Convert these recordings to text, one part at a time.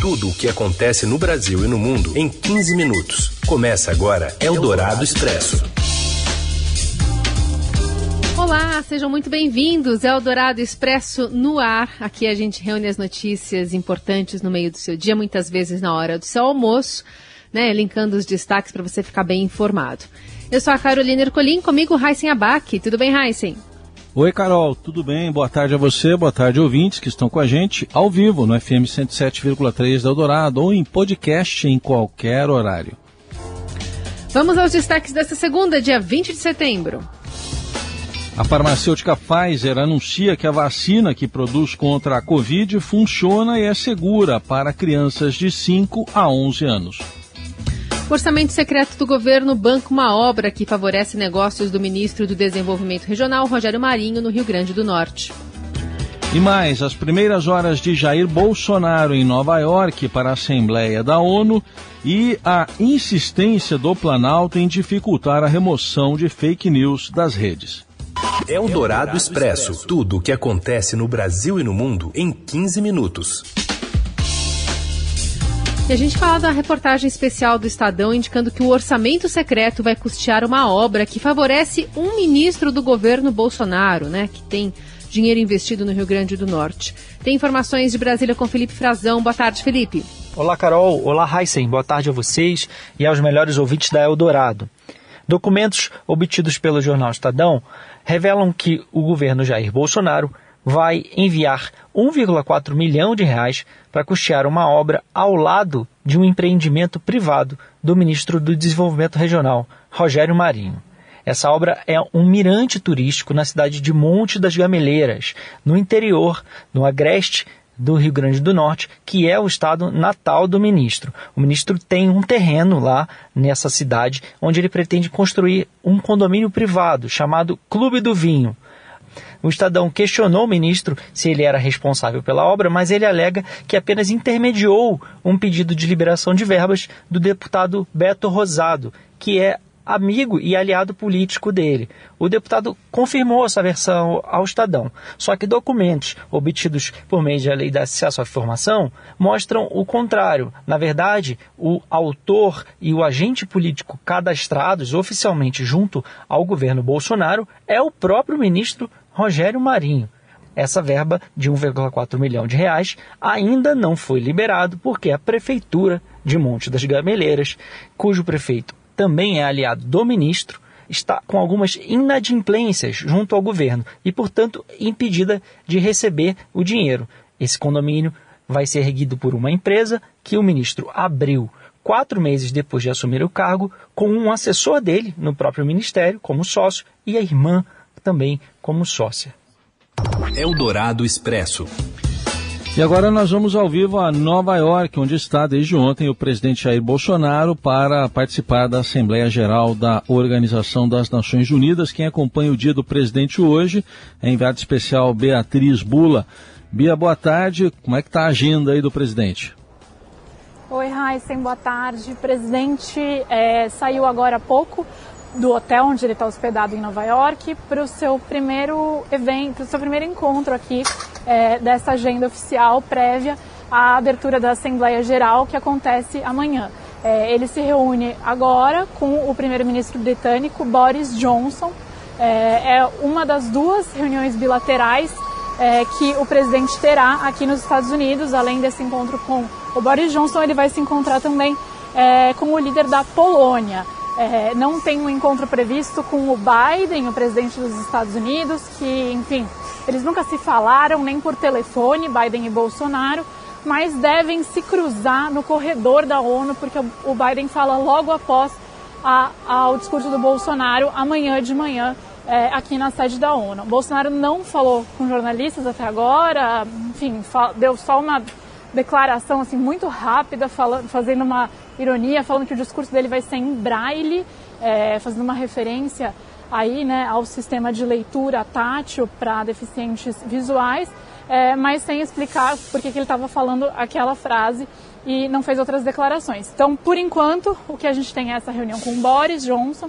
Tudo o que acontece no Brasil e no mundo em 15 minutos. Começa agora Eldorado Expresso. Olá, sejam muito bem-vindos. Eldorado Expresso no ar. Aqui a gente reúne as notícias importantes no meio do seu dia, muitas vezes na hora do seu almoço, né? Linkando os destaques para você ficar bem informado. Eu sou a Carolina Ercolim, comigo Heisen Abac. Tudo bem, Heisen? Oi, Carol, tudo bem? Boa tarde a você, boa tarde ouvintes que estão com a gente ao vivo no FM 107,3 da Eldorado ou em podcast em qualquer horário. Vamos aos destaques desta segunda, dia 20 de setembro. A farmacêutica Pfizer anuncia que a vacina que produz contra a Covid funciona e é segura para crianças de 5 a 11 anos. Orçamento secreto do governo banca uma obra que favorece negócios do ministro do Desenvolvimento Regional, Rogério Marinho, no Rio Grande do Norte. E mais, as primeiras horas de Jair Bolsonaro em Nova York para a Assembleia da ONU e a insistência do Planalto em dificultar a remoção de fake news das redes. É o Dourado Expresso. Tudo o que acontece no Brasil e no mundo em 15 minutos. E a gente fala da reportagem especial do Estadão indicando que o orçamento secreto vai custear uma obra que favorece um ministro do governo Bolsonaro, né? Que tem dinheiro investido no Rio Grande do Norte. Tem informações de Brasília com Felipe Frazão. Boa tarde, Felipe. Olá, Carol. Olá, Heisen. Boa tarde a vocês e aos melhores ouvintes da Eldorado. Documentos obtidos pelo jornal Estadão revelam que o governo Jair Bolsonaro vai enviar 1,4 milhão de reais para custear uma obra ao lado de um empreendimento privado do ministro do Desenvolvimento Regional, Rogério Marinho. Essa obra é um mirante turístico na cidade de Monte das Gameleiras, no interior, no agreste do Rio Grande do Norte, que é o estado natal do ministro. O ministro tem um terreno lá nessa cidade onde ele pretende construir um condomínio privado chamado Clube do Vinho. O Estadão questionou o ministro se ele era responsável pela obra, mas ele alega que apenas intermediou um pedido de liberação de verbas do deputado Beto Rosado, que é amigo e aliado político dele. O deputado confirmou essa versão ao Estadão, só que documentos obtidos por meio da Lei de Acesso à Informação mostram o contrário. Na verdade, o autor e o agente político cadastrados oficialmente junto ao governo Bolsonaro é o próprio ministro Rogério Marinho. Essa verba de 1,4 milhão de reais ainda não foi liberado porque a prefeitura de Monte das Gameleiras, cujo prefeito também é aliado do ministro, está com algumas inadimplências junto ao governo e, portanto, impedida de receber o dinheiro. Esse condomínio vai ser erguido por uma empresa que o ministro abriu quatro meses depois de assumir o cargo, com um assessor dele no próprio ministério como sócio e a irmã também como sócia. Eldorado Expresso. E agora nós vamos ao vivo a Nova York, onde está desde ontem o presidente Jair Bolsonaro para participar da Assembleia Geral da Organização das Nações Unidas. Quem acompanha o dia do presidente hoje é enviado especial Beatriz Bula. Bia, boa tarde. Como é que está a agenda aí do presidente? Oi, Raíssen, boa tarde. O presidente é, saiu agora há pouco do hotel onde ele está hospedado em Nova York para o seu primeiro evento, o seu primeiro encontro aqui é, dessa agenda oficial prévia à abertura da Assembleia Geral que acontece amanhã. É, ele se reúne agora com o primeiro-ministro britânico Boris Johnson. É, é, uma das duas reuniões bilaterais é, que o presidente terá aqui nos Estados Unidos, além desse encontro com o Boris Johnson, ele vai se encontrar também é, com o líder da Polônia. É, não tem um encontro previsto com o Biden, o presidente dos Estados Unidos, que, enfim, eles nunca se falaram nem por telefone, Biden e Bolsonaro, mas devem se cruzar no corredor da ONU, porque o Biden fala logo após a, ao discurso do Bolsonaro, amanhã de manhã, é, aqui na sede da ONU. O Bolsonaro não falou com jornalistas até agora, enfim, deu só uma declaração assim muito rápida, falando, fazendo uma ironia, falando que o discurso dele vai ser em braille, é, fazendo uma referência aí, né, ao sistema de leitura tátil para deficientes visuais, é, mas sem explicar por que ele estava falando aquela frase e não fez outras declarações. Então, por enquanto, o que a gente tem é essa reunião com Boris Johnson,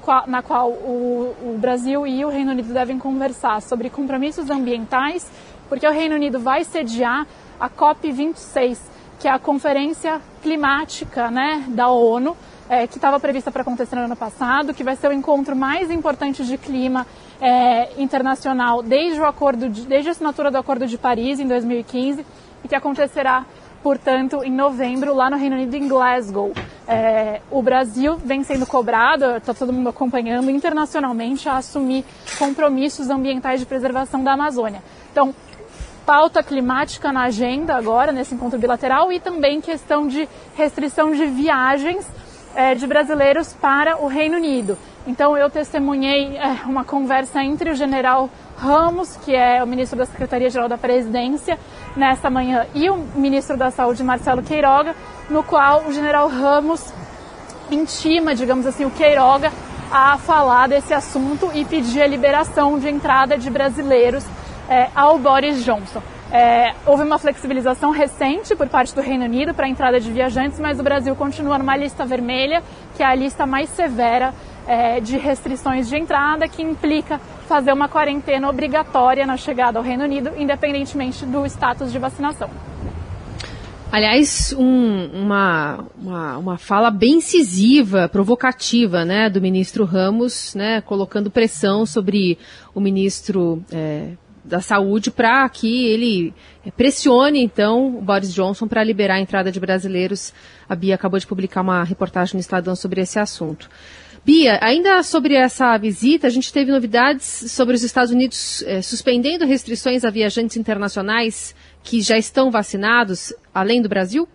qual, na qual o, o Brasil e o Reino Unido devem conversar sobre compromissos ambientais, porque o Reino Unido vai sediar a COP26 que é a Conferência Climática né, da ONU, é, que estava prevista para acontecer no ano passado, que vai ser o encontro mais importante de clima é, internacional desde, o acordo de, desde a assinatura do Acordo de Paris em 2015 e que acontecerá portanto, em novembro, lá no Reino Unido, em Glasgow. É, o Brasil vem sendo cobrado, está todo mundo acompanhando internacionalmente, a assumir compromissos ambientais de preservação da Amazônia. Então, pauta climática na agenda agora, nesse encontro bilateral, e também questão de restrição de viagens é, de brasileiros para o Reino Unido. Então, eu testemunhei é, uma conversa entre o general Ramos, que é o ministro da Secretaria-Geral da Presidência, nesta manhã, e o ministro da Saúde, Marcelo Queiroga, no qual o general Ramos intima, digamos assim, o Queiroga a falar desse assunto e pedir a liberação de entrada de brasileiros é, ao Boris Johnson. É, houve uma flexibilização recente por parte do Reino Unido para a entrada de viajantes, mas o Brasil continua numa lista vermelha, que é a lista mais severa é, de restrições de entrada, que implica fazer uma quarentena obrigatória na chegada ao Reino Unido, independentemente do status de vacinação. Aliás, um, uma, uma, uma, fala bem incisiva, provocativa, né, do ministro Ramos, né, colocando pressão sobre o ministro é, da Saúde para que ele pressione, então, o Boris Johnson para liberar a entrada de brasileiros. A Bia acabou de publicar uma reportagem no Estadão sobre esse assunto. Bia, ainda sobre essa visita, a gente teve novidades sobre os Estados Unidos eh, suspendendo restrições a viajantes internacionais que já estão vacinados, além do Brasil?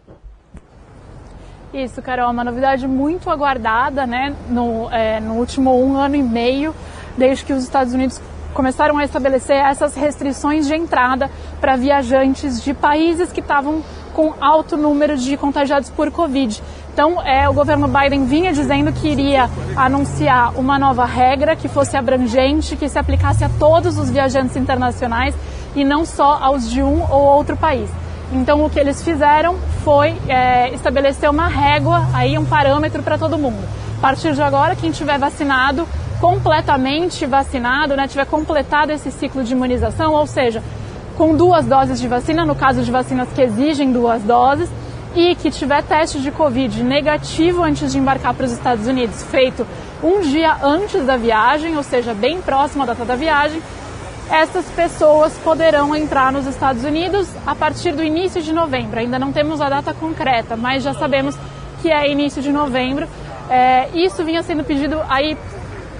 Isso, Carol, uma novidade muito aguardada, né, no, é, no último um ano e meio, desde que os Estados Unidos começaram a estabelecer essas restrições de entrada para viajantes de países que estavam com alto número de contagiados por Covid. Então, é, o governo Biden vinha dizendo que iria anunciar uma nova regra que fosse abrangente, que se aplicasse a todos os viajantes internacionais e não só aos de um ou outro país. Então, o que eles fizeram foi é, estabelecer uma régua, aí um parâmetro para todo mundo. A partir de agora, quem tiver vacinado, completamente vacinado, né, tiver completado esse ciclo de imunização, ou seja, com duas doses de vacina, no caso de vacinas que exigem duas doses, e que tiver teste de Covid negativo antes de embarcar para os Estados Unidos, feito um dia antes da viagem, ou seja, bem próximo à data da viagem, essas pessoas poderão entrar nos Estados Unidos a partir do início de novembro. Ainda não temos a data concreta, mas já sabemos que é início de novembro. É, isso vinha sendo pedido aí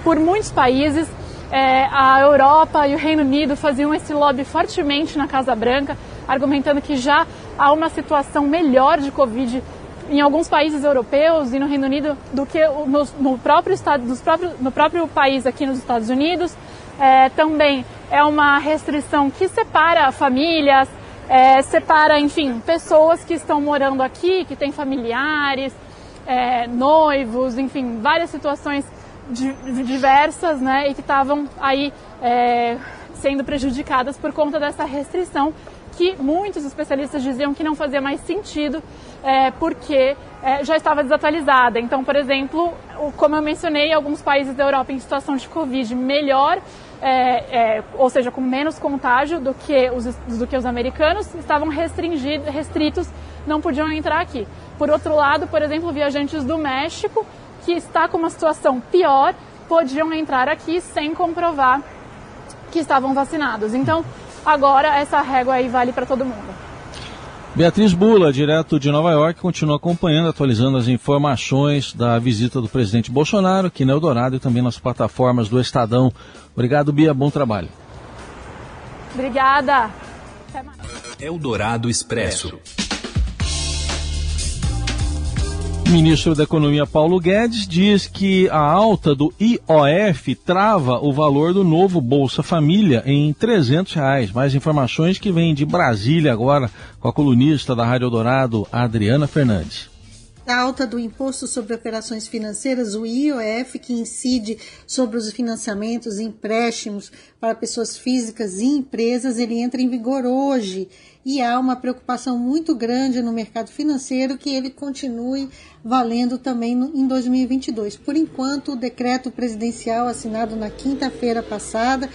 por muitos países é, a Europa e o Reino Unido faziam esse lobby fortemente na Casa Branca, argumentando que já há uma situação melhor de Covid em alguns países europeus e no Reino Unido do que no, no próprio estado, dos próprios, no próprio país aqui nos Estados Unidos. É, também é uma restrição que separa famílias, é, separa, enfim, pessoas que estão morando aqui, que têm familiares, é, noivos, enfim, várias situações diversas, né, e que estavam aí é, sendo prejudicadas por conta dessa restrição que muitos especialistas diziam que não fazia mais sentido é, porque é, já estava desatualizada. Então, por exemplo, como eu mencionei, alguns países da Europa em situação de Covid melhor, é, é ou seja, com menos contágio do que os, do que os americanos, estavam restringidos, restritos, não podiam entrar aqui. Por outro lado, por exemplo, viajantes do México que está com uma situação pior podiam entrar aqui sem comprovar que estavam vacinados. Então, agora essa régua aí vale para todo mundo. Beatriz Bula, direto de Nova York, continua acompanhando, atualizando as informações da visita do presidente Bolsonaro aqui na Eldorado e também nas plataformas do Estadão. Obrigado, Bia. Bom trabalho. Obrigada. Eldorado Expresso. Ministro da Economia Paulo Guedes diz que a alta do IOF trava o valor do novo Bolsa Família em 300 reais. Mais informações que vêm de Brasília agora com a colunista da Rádio Dourado, Adriana Fernandes a alta do Imposto sobre Operações Financeiras, o IOF, que incide sobre os financiamentos e empréstimos para pessoas físicas e empresas, ele entra em vigor hoje e há uma preocupação muito grande no mercado financeiro que ele continue valendo também em 2022. Por enquanto, o decreto presidencial assinado na quinta-feira passada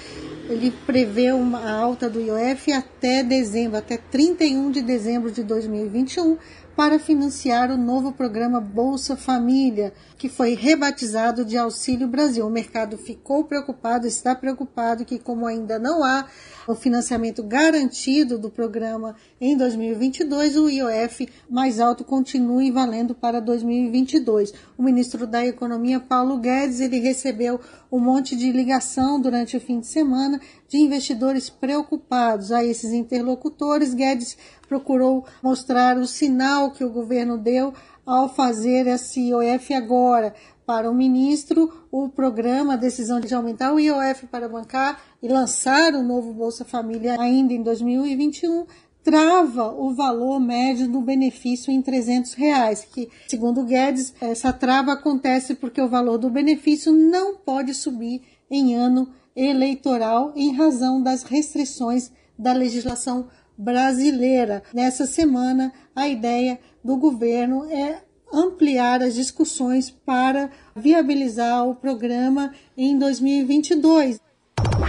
ele prevê uma alta do IOF até dezembro, até 31 de dezembro de 2021, para financiar o novo programa Bolsa Família, que foi rebatizado de Auxílio Brasil. O mercado ficou preocupado, está preocupado que, como ainda não há o financiamento garantido do programa em 2022, o IOF mais alto continue valendo para 2022. O ministro da Economia, Paulo Guedes, ele recebeu um monte de ligação durante o fim de semana de investidores preocupados. A esses interlocutores, Guedes procurou mostrar o sinal que o governo deu ao fazer esse IOF agora. Para o ministro, o programa, a decisão de aumentar o IOF para bancar e lançar o novo Bolsa Família ainda em 2021, trava o valor médio do benefício em 300 reais, que, segundo Guedes, essa trava acontece porque o valor do benefício não pode subir em ano eleitoral em razão das restrições da legislação brasileira. Nessa semana, a ideia do governo é ampliar as discussões para viabilizar o programa em 2022.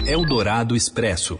Eldorado Expresso.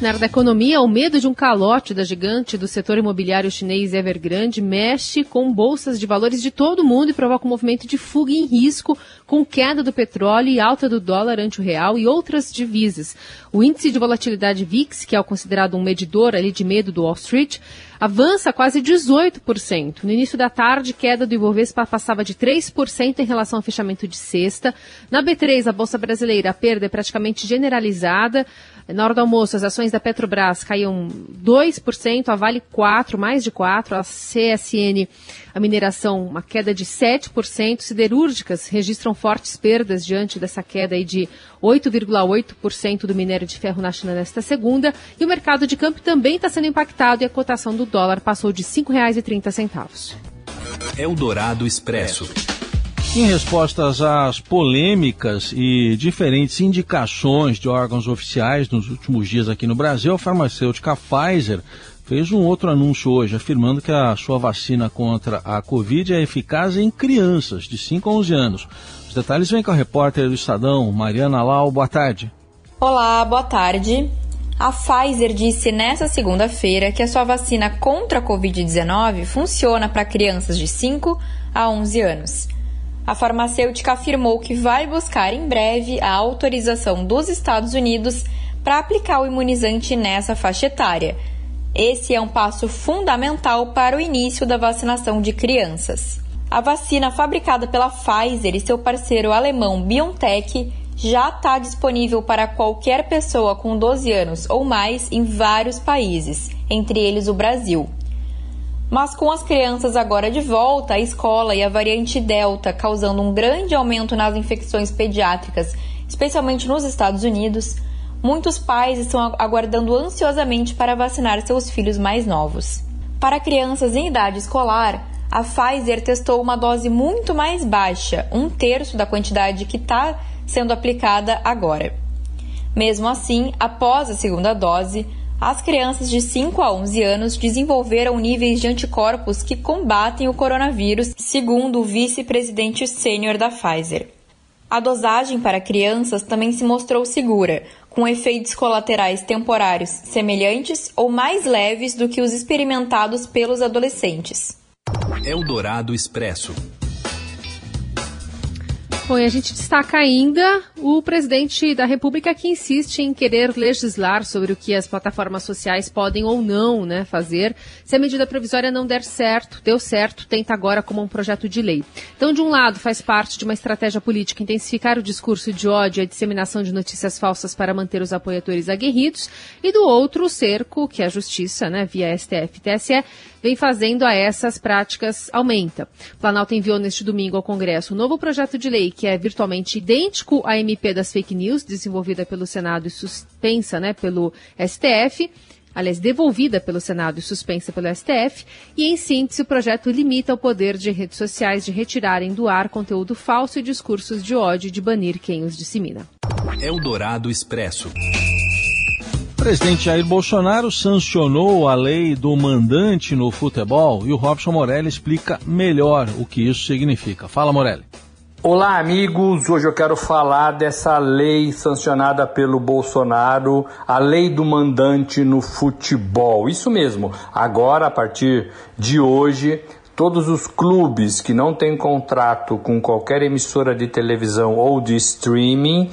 Na área da economia, o medo de um calote da gigante do setor imobiliário chinês Evergrande mexe com bolsas de valores de todo o mundo e provoca um movimento de fuga em risco com queda do petróleo e alta do dólar ante o real e outras divisas. O índice de volatilidade VIX, que é considerado um medidor ali de medo do Wall Street, avança quase 18%. No início da tarde, queda do Ibovespa passava de 3% em relação ao fechamento de sexta. Na B3, a Bolsa Brasileira, a perda é praticamente generalizada. Na hora do almoço, as ações da Petrobras caíam 2%, a Vale 4%, mais de 4%, a CSN, a mineração, uma queda de 7%, siderúrgicas registram fortes perdas diante dessa queda aí de 8,8% do minério de ferro na China nesta segunda, e o mercado de campo também está sendo impactado e a cotação do dólar passou de R$ 5,30. Eldorado Expresso. Em respostas às polêmicas e diferentes indicações de órgãos oficiais nos últimos dias aqui no Brasil, a farmacêutica Pfizer fez um outro anúncio hoje, afirmando que a sua vacina contra a Covid é eficaz em crianças de 5 a 11 anos. Os detalhes vêm com a repórter do Estadão, Mariana Lau. Boa tarde. Olá, boa tarde. A Pfizer disse nesta segunda-feira que a sua vacina contra a Covid-19 funciona para crianças de 5 a 11 anos. A farmacêutica afirmou que vai buscar em breve a autorização dos Estados Unidos para aplicar o imunizante nessa faixa etária. Esse é um passo fundamental para o início da vacinação de crianças. A vacina fabricada pela Pfizer e seu parceiro alemão BioNTech já está disponível para qualquer pessoa com 12 anos ou mais em vários países, entre eles o Brasil. Mas com as crianças agora de volta à escola e a variante Delta causando um grande aumento nas infecções pediátricas, especialmente nos Estados Unidos, muitos pais estão aguardando ansiosamente para vacinar seus filhos mais novos. Para crianças em idade escolar, a Pfizer testou uma dose muito mais baixa, um terço da quantidade que está sendo aplicada agora. Mesmo assim, após a segunda dose, as crianças de 5 a 11 anos desenvolveram níveis de anticorpos que combatem o coronavírus, segundo o vice-presidente sênior da Pfizer. A dosagem para crianças também se mostrou segura, com efeitos colaterais temporários semelhantes ou mais leves do que os experimentados pelos adolescentes. Eldorado Expresso. Bom, e a gente destaca ainda o presidente da República que insiste em querer legislar sobre o que as plataformas sociais podem ou não né, fazer. Se a medida provisória não der certo, deu certo, tenta agora como um projeto de lei. Então, de um lado, faz parte de uma estratégia política intensificar o discurso de ódio e a disseminação de notícias falsas para manter os apoiadores aguerridos, e do outro, o cerco que a justiça, né, via STF e TSE, vem fazendo a essas práticas aumenta. O Planalto enviou neste domingo ao Congresso um novo projeto de lei que é virtualmente idêntico à MP das fake news, desenvolvida pelo Senado e suspensa né, pelo STF aliás, devolvida pelo Senado e suspensa pelo STF, e, em síntese, o projeto limita o poder de redes sociais de retirarem do ar conteúdo falso e discursos de ódio e de banir quem os dissemina. Eldorado Expresso. Presidente Jair Bolsonaro sancionou a lei do mandante no futebol e o Robson Morelli explica melhor o que isso significa. Fala, Morelli. Olá, amigos. Hoje eu quero falar dessa lei sancionada pelo Bolsonaro, a lei do mandante no futebol. Isso mesmo. Agora, a partir de hoje, todos os clubes que não têm contrato com qualquer emissora de televisão ou de streaming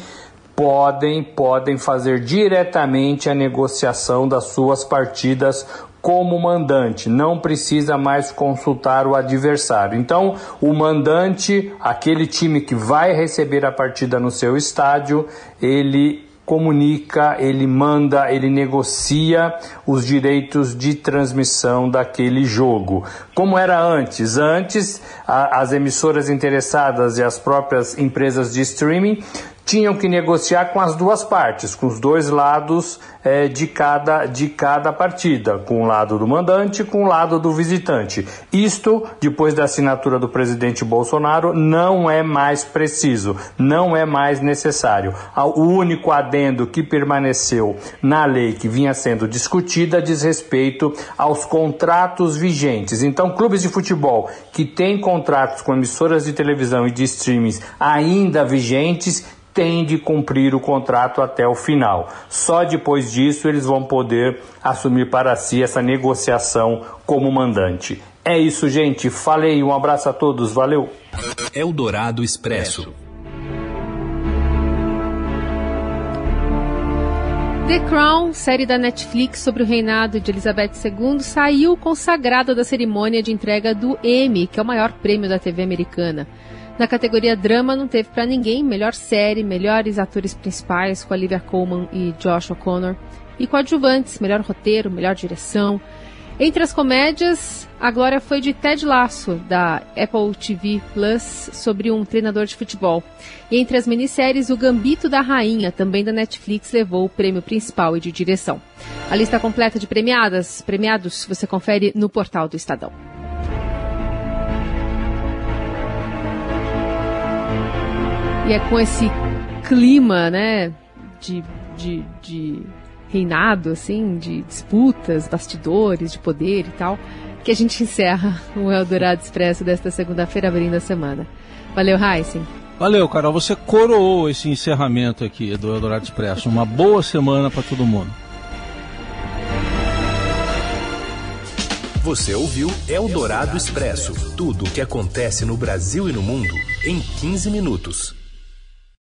podem podem fazer diretamente a negociação das suas partidas como mandante, não precisa mais consultar o adversário. Então, o mandante, aquele time que vai receber a partida no seu estádio, ele comunica, ele manda, ele negocia os direitos de transmissão daquele jogo. Como era antes? Antes, a, as emissoras interessadas e as próprias empresas de streaming tinham que negociar com as duas partes, com os dois lados é, de, cada, de cada partida, com o lado do mandante com o lado do visitante. Isto, depois da assinatura do presidente Bolsonaro, não é mais preciso, não é mais necessário. O único adendo que permaneceu na lei que vinha sendo discutida diz respeito aos contratos vigentes. Então, clubes de futebol que têm contratos com emissoras de televisão e de streamings ainda vigentes tem de cumprir o contrato até o final. Só depois disso eles vão poder assumir para si essa negociação como mandante. É isso, gente. Falei. Um abraço a todos. Valeu. Eldorado Expresso. The Crown, série da Netflix sobre o reinado de Elizabeth II, saiu consagrada da cerimônia de entrega do Emmy, que é o maior prêmio da TV americana. Na categoria drama não teve para ninguém melhor série, melhores atores principais com Olivia Colman e Josh O'Connor e coadjuvantes, melhor roteiro, melhor direção. Entre as comédias, a glória foi de Ted Lasso, da Apple TV Plus, sobre um treinador de futebol. E entre as minisséries, O Gambito da Rainha, também da Netflix, levou o prêmio principal e de direção. A lista completa de premiadas, premiados, você confere no portal do Estadão. E é com esse clima, né, de, de, de reinado, assim, de disputas, bastidores, de poder e tal, que a gente encerra o Eldorado Expresso desta segunda-feira, abrindo a semana. Valeu, Heisen. Valeu, Carol. Você coroou esse encerramento aqui do Eldorado Expresso. Uma boa semana para todo mundo. Você ouviu Eldorado Expresso tudo o que acontece no Brasil e no mundo em 15 minutos.